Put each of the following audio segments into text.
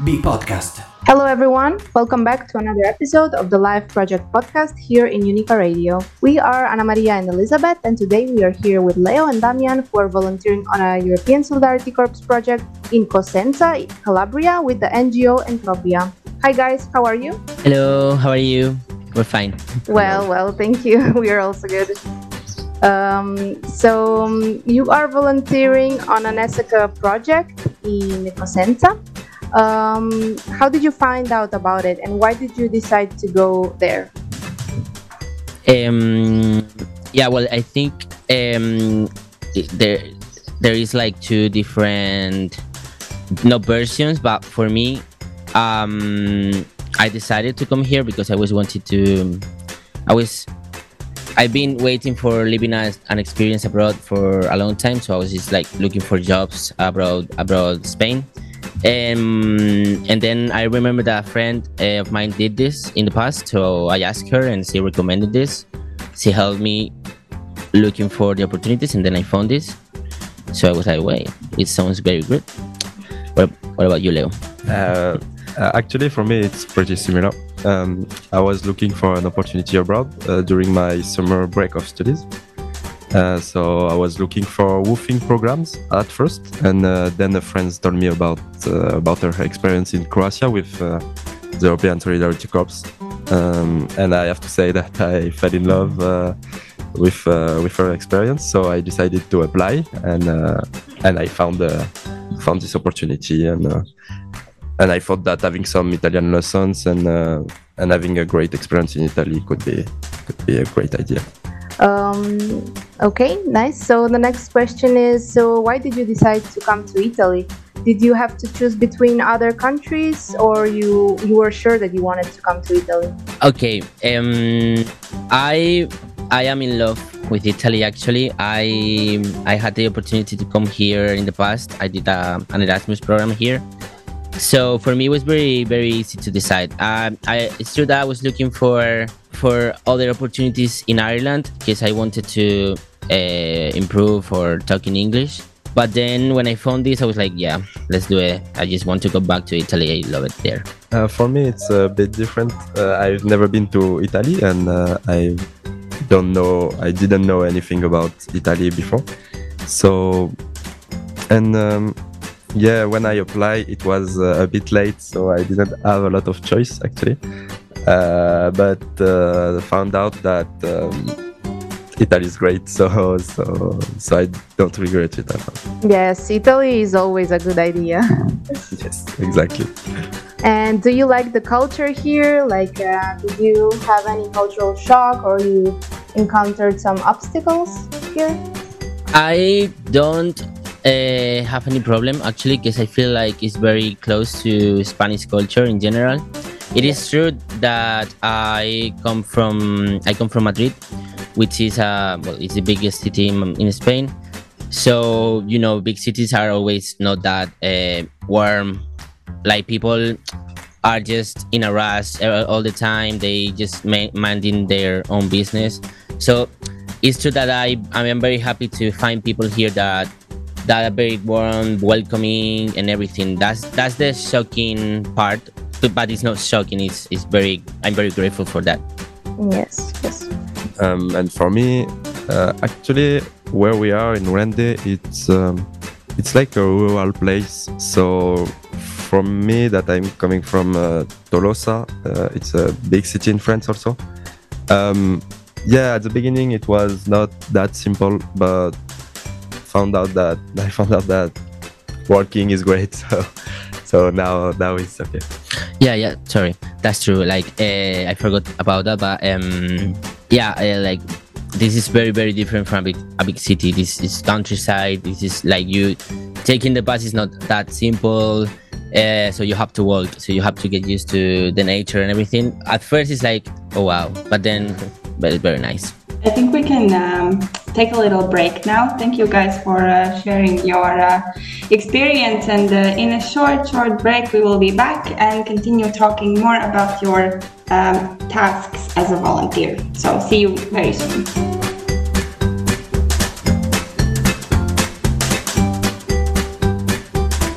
B-Podcast. Hello, everyone. Welcome back to another episode of the Live Project podcast here in Unica Radio. We are Ana Maria and Elizabeth, and today we are here with Leo and Damian who are volunteering on a European Solidarity Corps project in Cosenza, Calabria, with the NGO Entropia. Hi, guys. How are you? Hello, how are you? We're fine. Well, well, thank you. we are also good. Um, so, um, you are volunteering on an ESECA project in Cosenza. Um, how did you find out about it, and why did you decide to go there? Um, yeah, well, I think um, there there is like two different no versions, but for me, um, I decided to come here because I always wanted to. I was. I've been waiting for living as an experience abroad for a long time, so I was just like looking for jobs abroad, abroad Spain um, and then I remember that a friend uh, of mine did this in the past, so I asked her, and she recommended this. She helped me looking for the opportunities, and then I found this. So I was like, "Wait, it sounds very good." What, what about you, Leo? Uh, uh, actually, for me, it's pretty similar. Um, I was looking for an opportunity abroad uh, during my summer break of studies. Uh, so I was looking for woofing programs at first, and uh, then a friend told me about uh, about her experience in Croatia with uh, the European Solidarity Corps, um, and I have to say that I fell in love uh, with uh, with her experience. So I decided to apply, and and I found found this opportunity, and and I thought that having some Italian lessons and and having a great experience in Italy could be could be a great idea. Um, okay, nice. So the next question is: So why did you decide to come to Italy? Did you have to choose between other countries, or you you were sure that you wanted to come to Italy? Okay, um, I I am in love with Italy. Actually, I I had the opportunity to come here in the past. I did a, uh, an Erasmus program here, so for me it was very very easy to decide. Um, I it's true that I was looking for for other opportunities in Ireland because I wanted to uh, improve or talk in English. But then when I found this, I was like, yeah, let's do it. I just want to go back to Italy. I love it there. Uh, for me, it's a bit different. Uh, I've never been to Italy and uh, I don't know, I didn't know anything about Italy before. So, and um, yeah, when I applied, it was uh, a bit late, so I didn't have a lot of choice actually. Uh, but uh, found out that um, Italy is great, so so so I don't regret it at all. Yes, Italy is always a good idea. yes, exactly. And do you like the culture here? Like, uh, did you have any cultural shock, or you encountered some obstacles here? I don't uh, have any problem actually, because I feel like it's very close to Spanish culture in general. It is true that I come from I come from Madrid, which is uh well, it's the biggest city in, in Spain. So you know, big cities are always not that uh, warm. Like people are just in a rush uh, all the time. They just minding their own business. So it's true that I I am very happy to find people here that that are very warm, welcoming, and everything. That's that's the shocking part but it's not shocking. It's it's very I'm very grateful for that. Yes, yes. Um, and for me, uh, actually, where we are in Rende, it's um, it's like a rural place. So from me, that I'm coming from uh, Toulouse, uh, it's a big city in France also. Um, yeah, at the beginning it was not that simple, but found out that I found out that working is great. So so now now it's okay. Yeah, yeah. Sorry, that's true. Like uh, I forgot about that, but um, yeah, uh, like this is very very different from a big, a big city. This is countryside. This is like you taking the bus is not that simple. Uh, so you have to walk. So you have to get used to the nature and everything. At first, it's like, oh wow, but then, but it's very nice. I think we can um, take a little break now. Thank you guys for uh, sharing your uh, experience. And uh, in a short, short break, we will be back and continue talking more about your um, tasks as a volunteer. So, see you very soon.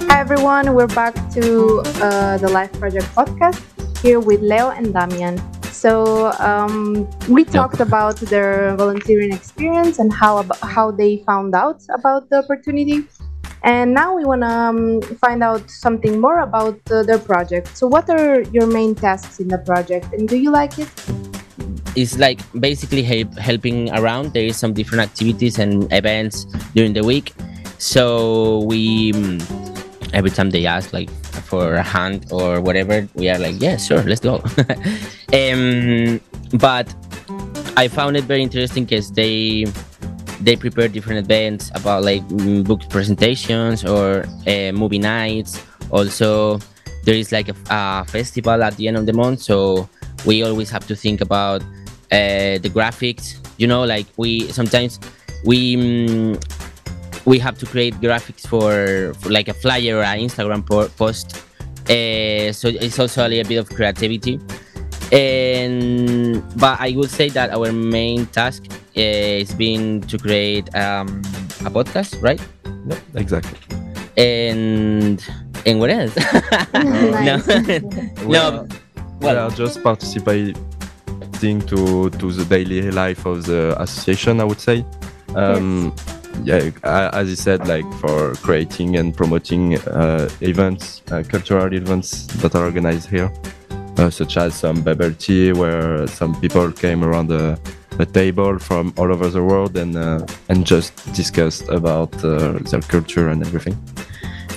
Hi everyone, we're back to uh, the Live Project podcast here with Leo and Damian. So um, we talked about their volunteering experience and how ab- how they found out about the opportunity. And now we want to um, find out something more about uh, their project. So, what are your main tasks in the project, and do you like it? it's like basically help, helping around there is some different activities and events during the week so we mm, every time they ask like for a hand or whatever we are like yeah sure let's go um but i found it very interesting because they they prepare different events about like book presentations or uh, movie nights. Also there is like a, a festival at the end of the month so we always have to think about uh, the graphics. You know like we sometimes we mm, we have to create graphics for, for like a flyer or an instagram post. Uh, so it's also a little bit of creativity and but i would say that our main task uh, is been to create um, a podcast right Yeah, exactly. and and what else no We no are- we well are just participating to to the daily life of the association. I would say. Um, Yeah, a- as you said, like for creating and promoting uh, events, uh, cultural events that are organized here, uh, such as some bubble tea, where some people came around a, a table from all over the world and uh, and just discussed about uh, their culture and everything.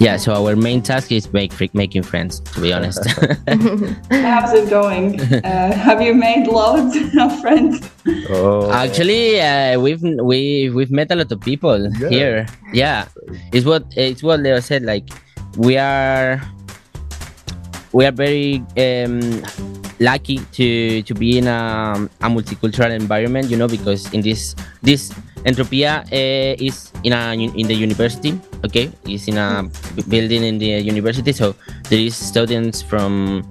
yeah so our main task is make making friends to be honest How's it going? Uh, have you made loads of friends? Oh, Actually, uh, we've we we've met a lot of people Yeah. here. Yeah, it's what it's what Leo said. Like we are we are very um, lucky to to be in a, a multicultural environment. You know, because in this this Entropia uh, is in a in the university. Okay, it's in a building in the university. So there is students from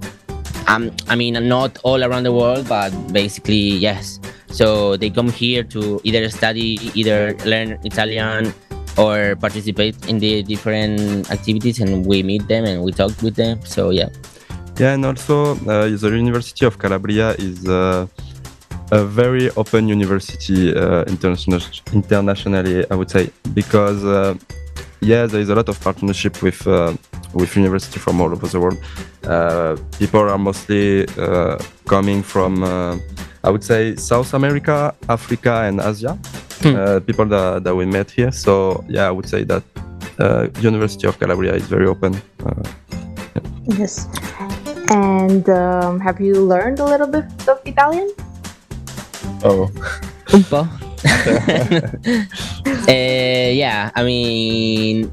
um, I mean, not all around the world, but basically, yes. So they come here to either study, either learn Italian, or participate in the different activities, and we meet them and we talk with them. So yeah, Yeah, and also uh, the University of Calabria is uh, a very open university uh, international, internationally, I would say, because uh, yeah, there is a lot of partnership with uh, with university from all over the world. Uh, people are mostly coming from, I would say, South America, Africa, and Asia. Hmm. Uh, people that, that we met here. So yeah, I would say that uh, University of Calabria is very open. Uh, Yes. And um, have you learned a little bit of Italian? oh. un po. Eh, yeah, I mean,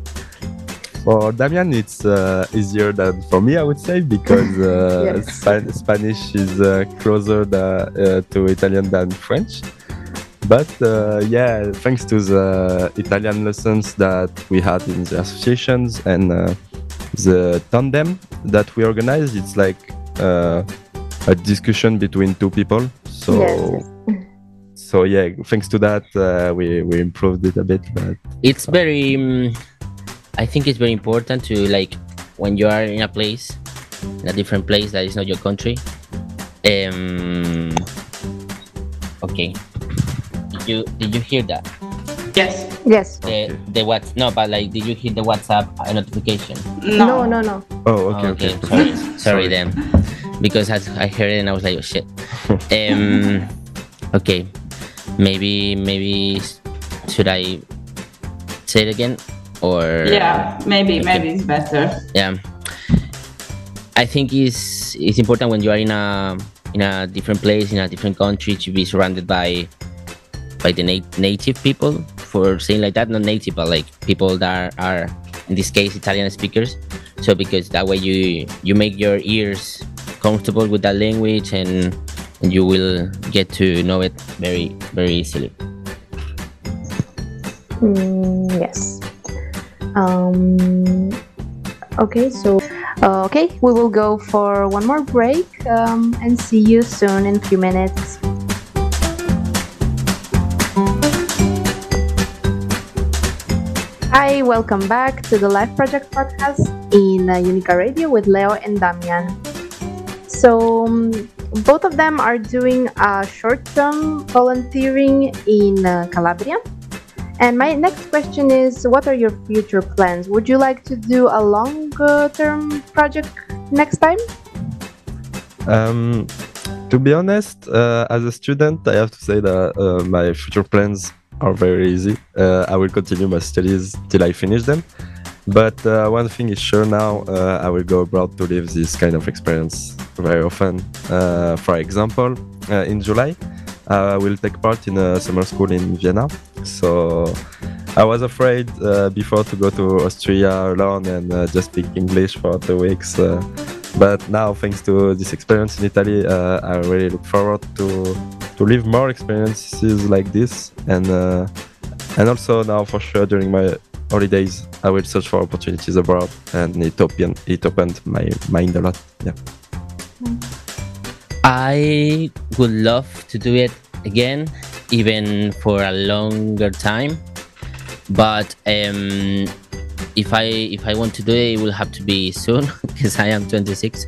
For Damian, it's uh, easier than for me, I would say, because uh, Yes. Span- Spanish is uh, closer the, uh, to Italian than French. But uh, yeah, thanks to the Italian lessons that we had in the associations and uh, the tandem that we organized, it's like uh, a discussion between two people. So, Yes, so yeah, thanks to that, uh, we we improved it a bit. But it's very um, i think it's very important to like when you are in a place in a different place that is not your country um okay. Did you did you hear that? Yes. Yes. the the what no but like did you hear the whatsapp uh, notification? No, no, no. oh, okay, okay. sorry. Sorry then. Because I, I heard it and i was like oh shit. Um okay. Maybe maybe should i say it again or Yeah, maybe, Okay. maybe it's better. yeah i think it's it's important when you are in a in a different place in a different country to be surrounded by by the nat- native people for saying like that not native but like people that are, are in this case italian speakers so because that way you you make your ears comfortable with that language and, and you will get to know it very very easily Mm, yes. Um, okay, so uh, okay, we will go for one more break um, and see you soon in a few minutes. Hi, welcome back to the Live Project podcast in uh, Unica Radio with Leo and Damian. So, um, both of them are doing a short term volunteering in uh, Calabria. And my next question is What are your future plans? Would you like to do a long term project next time? Um, to be honest, uh, as a student, I have to say that uh, my future plans are very easy. Uh, I will continue my studies till I finish them. But uh, one thing is sure now, uh, I will go abroad to live this kind of experience very often. Uh, for example, in July, I will take part in a summer school in Vienna. So I was afraid uh, before to go to Austria alone and uh, just speak English for two weeks. but now, thanks to this experience in Italy, I really look forward to to live more experiences like this and and also now for sure during my holidays I will search for opportunities abroad and it opened it opened my mind a lot. Yeah. I would love to do it again, even for a longer time. But um, if I if I want to do it, it will have to be soon because I am 26.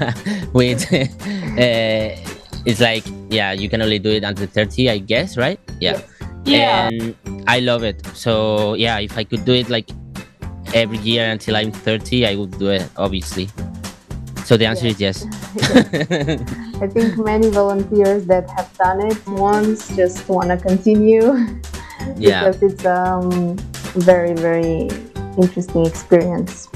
With uh, it's like yeah, you can only do it until 30, I guess, right? Yeah. Yeah. And I love it. So yeah, if I could do it like every year until I'm 30, I would do it, obviously. So the answer is yes. I think many volunteers that have done it once just want to continue Yeah. because it's um very very interesting experience.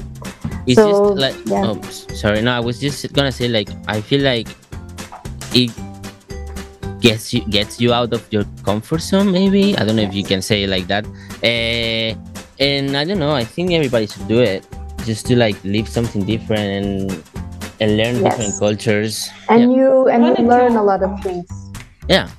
It's So, just like yeah. oh, sorry. No, I was just gonna say like I feel like it gets you gets you out of your comfort zone. Maybe I don't know if you can say it like that. Uh, and I don't know. I think everybody should do it just to like live something different and and learn Yes. different cultures. And you and you learn a lot of things. Yeah.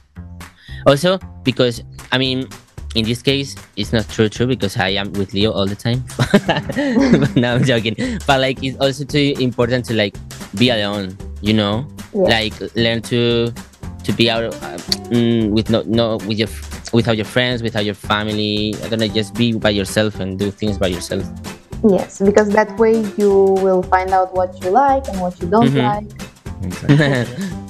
Also, because I mean, in this case, it's not true, true because I am with Leo all the time. but no, I'm joking. But like, it's also too important to like be alone. You know, Yeah. like learn to to be out uh, mm, with no no with your without your friends, without your family. I don't know, just be by yourself and do things by yourself. Yes, because that way you will find out what you like and what you don't Mhm. like. Exactly.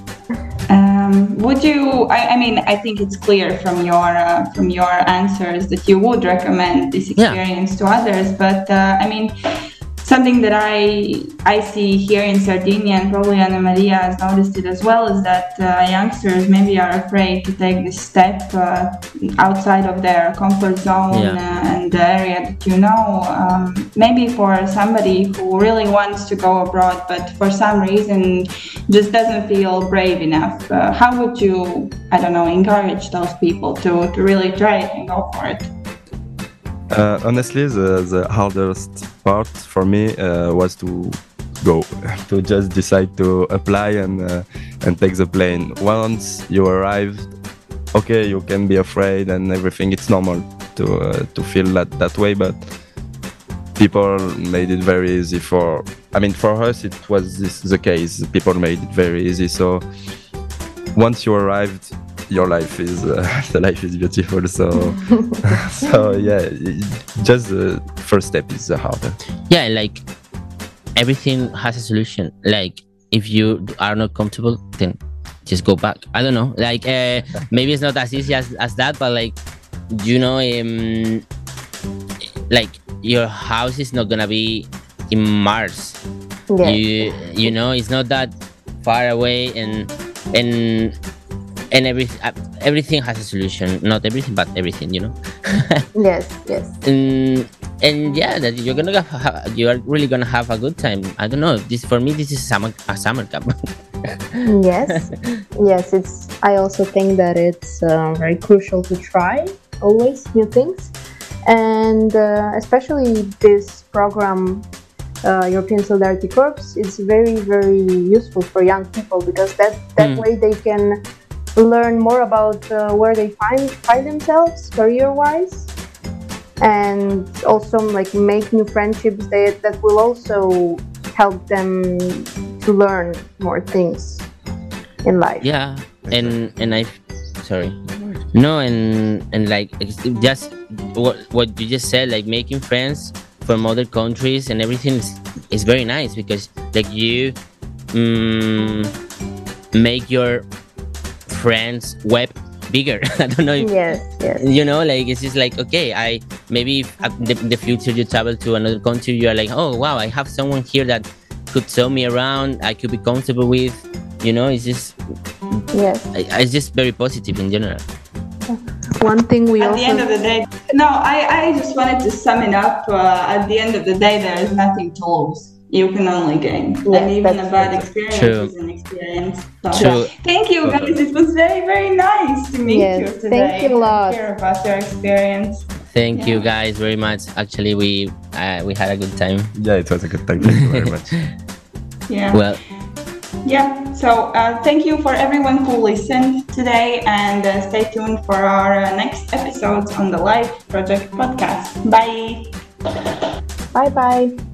Um, would you? I, I mean, I think it's clear from your uh, from your answers that you would recommend this Yeah. experience to others. But uh, I mean, something that I I see here in Sardinia and probably Anna Maria has noticed it as well is that uh, youngsters maybe are afraid to take this step uh, outside of their comfort zone Yeah. uh, and the area that you know. Um, maybe for somebody who really wants to go abroad, but for some reason just doesn't feel brave enough. Uh, how would you, I don't know, encourage those people to, to really try it and go for it? Uh, honestly, the, the hardest part for me uh, was to go, to just decide to apply and uh, and take the plane. Once you arrived, okay, you can be afraid and everything. It's normal to uh, to feel that that way, but people made it very easy for. I mean, for us, it was this the case. People made it very easy. So once you arrived, your life is uh, the life is beautiful. So so yeah, just the first step is the harder. yeah like everything has a solution like if you are not comfortable then just go back i don't know like uh, maybe it's not as easy as, as that but like you know um, like your house is not gonna be in mars Yeah. you you know it's not that far away and and and every, uh, everything has a solution. Not everything but everything you know? Yes, yes. and and yeah that you're gonna have, ha- you are really gonna have a good time. I don't know. This for me this is summer a summer camp. Yes. Yes it's i also think that it's uh, very crucial to try always new things. And uh, especially this program uh, european solidarity corps is very very useful for young people because that that Mm. way they can learn more about uh, where they find find themselves career wise and also like make new friendships that, that will also help them to learn more things in life. Yeah, and and I, sorry, no, and and like just what what you just said, like making friends from other countries and everything is, is very nice because like you mm, make your friends web bigger. I don't know if Yes, yes. you know like it's just like okay i maybe if the, the future you travel to another country you are like oh wow i have someone here that could show me around i could be comfortable with you know it's just Yes. I- it's just very positive in general One thing we At also the end of the day, no, I, I just wanted to sum it up. Uh, at the end of the day, there is nothing to lose. You can only gain. Yes, and even a bad experience True. is an experience. So, True. Thank you guys. It was very, very nice to meet Yes, you thank you a lot. and Hear about your experience. thank you guys very much actually we uh, we had a good time Yeah, it was a good time. Thank you very much. Yeah. well Yeah, so uh, thank you for everyone who listened today and uh, stay tuned for our uh, next episodes on the Live Project podcast. Bye. bye bye.